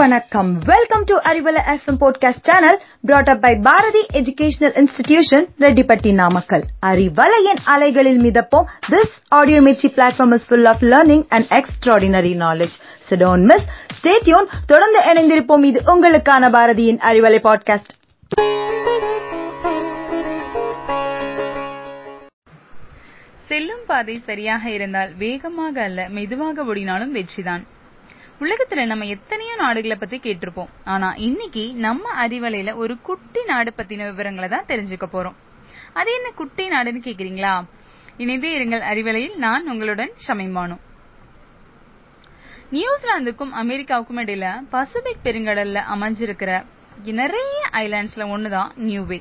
வணக்கம். Welcome to Arivalai FM podcast channel brought up by Bharathi educational institution Rettipatti Namakkal அறிவலையின் அலைகளில் மிதப்போம் this audio Mirchi platform is full of learning and extraordinary knowledge so don't miss. Stay தொடர்ந்து இணைந்திருப்போம். இது உங்களுக்கான பாரதியின் Arivalai podcast செல்லும் பாதை சரியாக இருந்தால் வேகமாக அல்ல மெதுவாக ஓடினாலும் வெற்றிதான். உலகத்துல நம்ம எத்தனையோ நாடுகளை பத்தி கேட்டிருப்போம். ஆனா இன்னைக்கு நம்ம அறிவலையில ஒரு குட்டி நாடு பத்தின விவரங்களை தான் தெரிஞ்சுக்க போறோம். அது என்ன குட்டி நாடுன்னு கேக்குறீங்களா? இணைந்தே இருங்கள் அறிவலையில் நான் உங்களுடன் ஷமிம்பானு நியூசிலாந்துக்கும் அமெரிக்காவுக்கும் இடையில பசிபிக் பெருங்கடல்ல அமைஞ்சிருக்கிற நிறைய ஐலாண்ட்ஸ்ல ஒண்ணுதான் நியூவே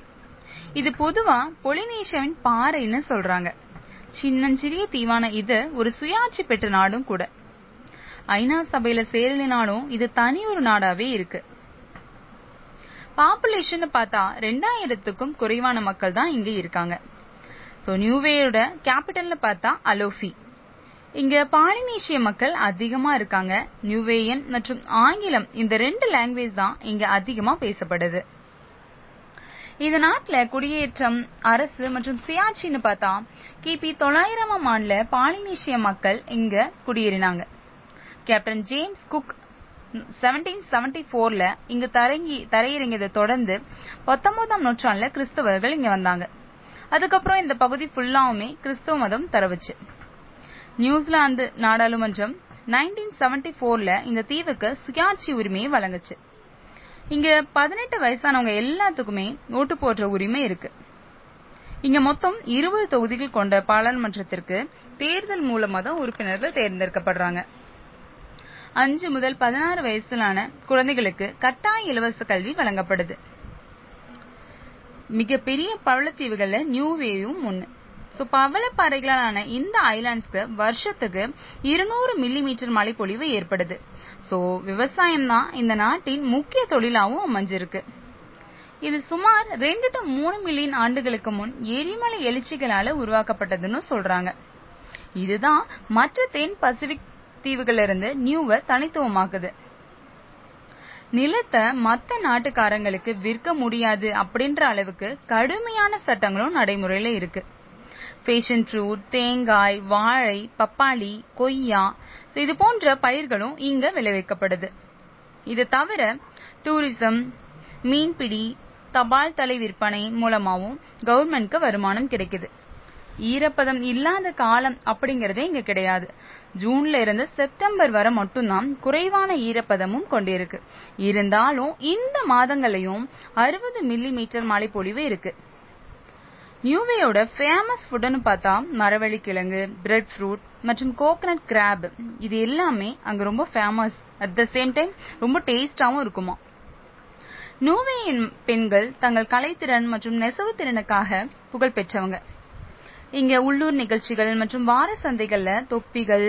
இது பொதுவா பொலினேஷியாவின் பாறைன்னு சொல்றாங்க. சின்னஞ்சிறிய தீவான இது ஒரு சுயாட்சி பெற்ற நாடும் கூட. ஐநா சபையில சேரலினாலும் இது தனி ஒரு நாடாவே இருக்கு. பாப்புலேஷன் பார்த்தா ரெண்டாயிரத்துக்கும் குறைவான மக்கள் தான் இங்க இருக்காங்க. சோ நியூவேயோட கேபிட்டல்னு பார்த்தா அலோஃபி இங்க பாலினேஷிய மக்கள் அதிகமா இருக்காங்க. நியூவேயன் மற்றும் ஆங்கிலம் இந்த ரெண்டு லாங்குவேஜ் தான் இங்க அதிகமா பேசப்படுது. இந்த நாட்டுல குடியேற்றம் அரசு மற்றும் சுயாட்சின்னு பார்த்தா கிபி தொள்ளாயிரமாம் ஆண்டுல பாலினேஷிய மக்கள் இங்க குடியேறினாங்க. Captain James Cook seventeen seventy போர்ல இங்க தரங்கி தரையிறங்கியதை தொடர்ந்து பத்தொன்பதாம் நூற்றாண்டுல கிறிஸ்தவர்கள் இங்க வந்தாங்க. அதுக்கப்புறம் இந்த பகுதி ஃபுல்லாவுமே கிறிஸ்தவ மதம் தரவுச்சு. நியூசிலாந்து நாடாளுமன்றம் நைன்டீன் செவன்டி போர்ல இந்த தீவுக்கு சுயாட்சி உரிமையை வழங்குச்சு. இங்க பதினெட்டு வயசானவங்க எல்லாத்துக்குமே ஓட்டு போடுற உரிமை இருக்கு. இங்க மொத்தம் இருபது தொகுதிகள் கொண்ட பாராளுமன்றத்திற்கு தேர்தல் மூலமா தான் உறுப்பினர்கள் தேர்ந்தெடுக்கப்படுறாங்க. அஞ்சு முதல் பதினாறு வயசுலான குழந்தைகளுக்கு கட்டாய இலவச கல்வி வழங்கப்படுது. மிகப்பெரிய பவளத்தீவுகள்ல நியூவேயும் ஒண்ணு. சோ பவளப்பாறைகளான இந்த ஐலாண்ட்ஸ்க்கு வருஷத்துக்கு இருநூறு மில்லி மீட்டர் மழைப்பொழிவு ஏற்படுது. சோ விவசாயம் தான் இந்த நாட்டின் முக்கிய தொழிலாவும் அமைஞ்சிருக்கு. இது சுமார் ரெண்டு டு மூணு மில்லியன் ஆண்டுகளுக்கு முன் எரிமலை எழுச்சிகளால உருவாக்கப்பட்டதுன்னு சொல்றாங்க. இதுதான் மற்ற தென் பசிபிக் தீவுகளிலிருந்து நியூவை தனித்துவமாக்குது. நிலத்தை மத்த நாட்டுக்காரங்களுக்கு விற்க முடியாது அப்படின்ற அளவுக்கு கடுமையான சட்டங்களும் நடைமுறையில இருக்கு. பேஷன் ஃப்ரூட் தேங்காய் வாழை பப்பாளி கொய்யா இது போன்ற பயிர்களும் இங்க விளைவிக்கப்படுது. இது தவிர டூரிசம் மீன்பிடி தபால் தலை விற்பனை மூலமாவும் கவர்மெண்ட்க்கு வருமானம் கிடைக்குது. ஈரப்பதம் இல்லாத காலம் அப்படிங்கறதே இங்க கிடையாது. ஜூன்ல இருந்து செப்டம்பர் வரை மட்டும்தான் குறைவான ஈரப்பதமும் கொண்டிருக்கு. இருந்தாலும் இந்த மாதங்களையும் அறுபது மில்லி மீட்டர் பொழிவு இருக்கு. நியூவேயோட ஃபேமஸ் ஃபுட்னு பார்த்தா மரவள்ளி கிழங்கு பிரெட் ஃப்ரூட் மற்றும் கோகனட் கிராப் இது எல்லாமே அங்க ரொம்ப famous at the same time ரொம்ப டேஸ்டாவும் இருக்குமா. நியூவேயின் பெண்கள் தங்கள் கலைத்திறன் மற்றும் நெசவுத்திறனுக்காக புகழ் பெற்றவங்க. இங்க உள்ளூர் நிகழ்ச்சிகள் மற்றும் வார சந்தைகள்ல தொப்பிகள்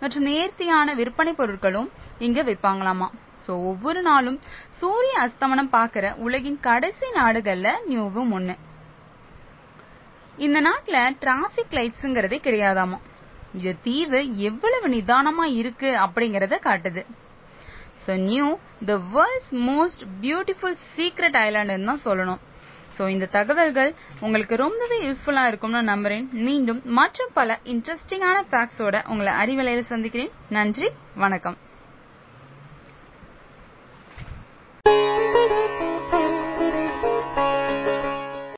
மற்றும் நேர்த்தியான விற்பனை பொருட்களும் இங்க விற்பாங்களாமா சோ ஒவ்வொரு நாளும் சூரிய அஸ்தமனம் பாக்குற உலகின் கடைசி நாடுகள்ல நியூவும் ஒண்ணு. இந்த நாட்டுல டிராபிக் லைட்ஸ்ங்கிறதே கிடையாதாமா? இது தீவு எவ்வளவு நிதானமா இருக்கு அப்படிங்கறத காட்டுது. So Niue the world's most beautiful secret ஐலாண்டுன்னு தான் சொல்லணும். சோ இந்த தகவல்கள் உங்களுக்கு ரொம்பவே யூஸ்ஃபுல்லா இருக்கும்னு நம்புறேன். மீண்டும் மற்றும் பல இன்ட்ரெஸ்டிங்கான ஃபேக்ட்ஸோட உங்களை அறிவலையில சந்திக்கிறேன். நன்றி வணக்கம்.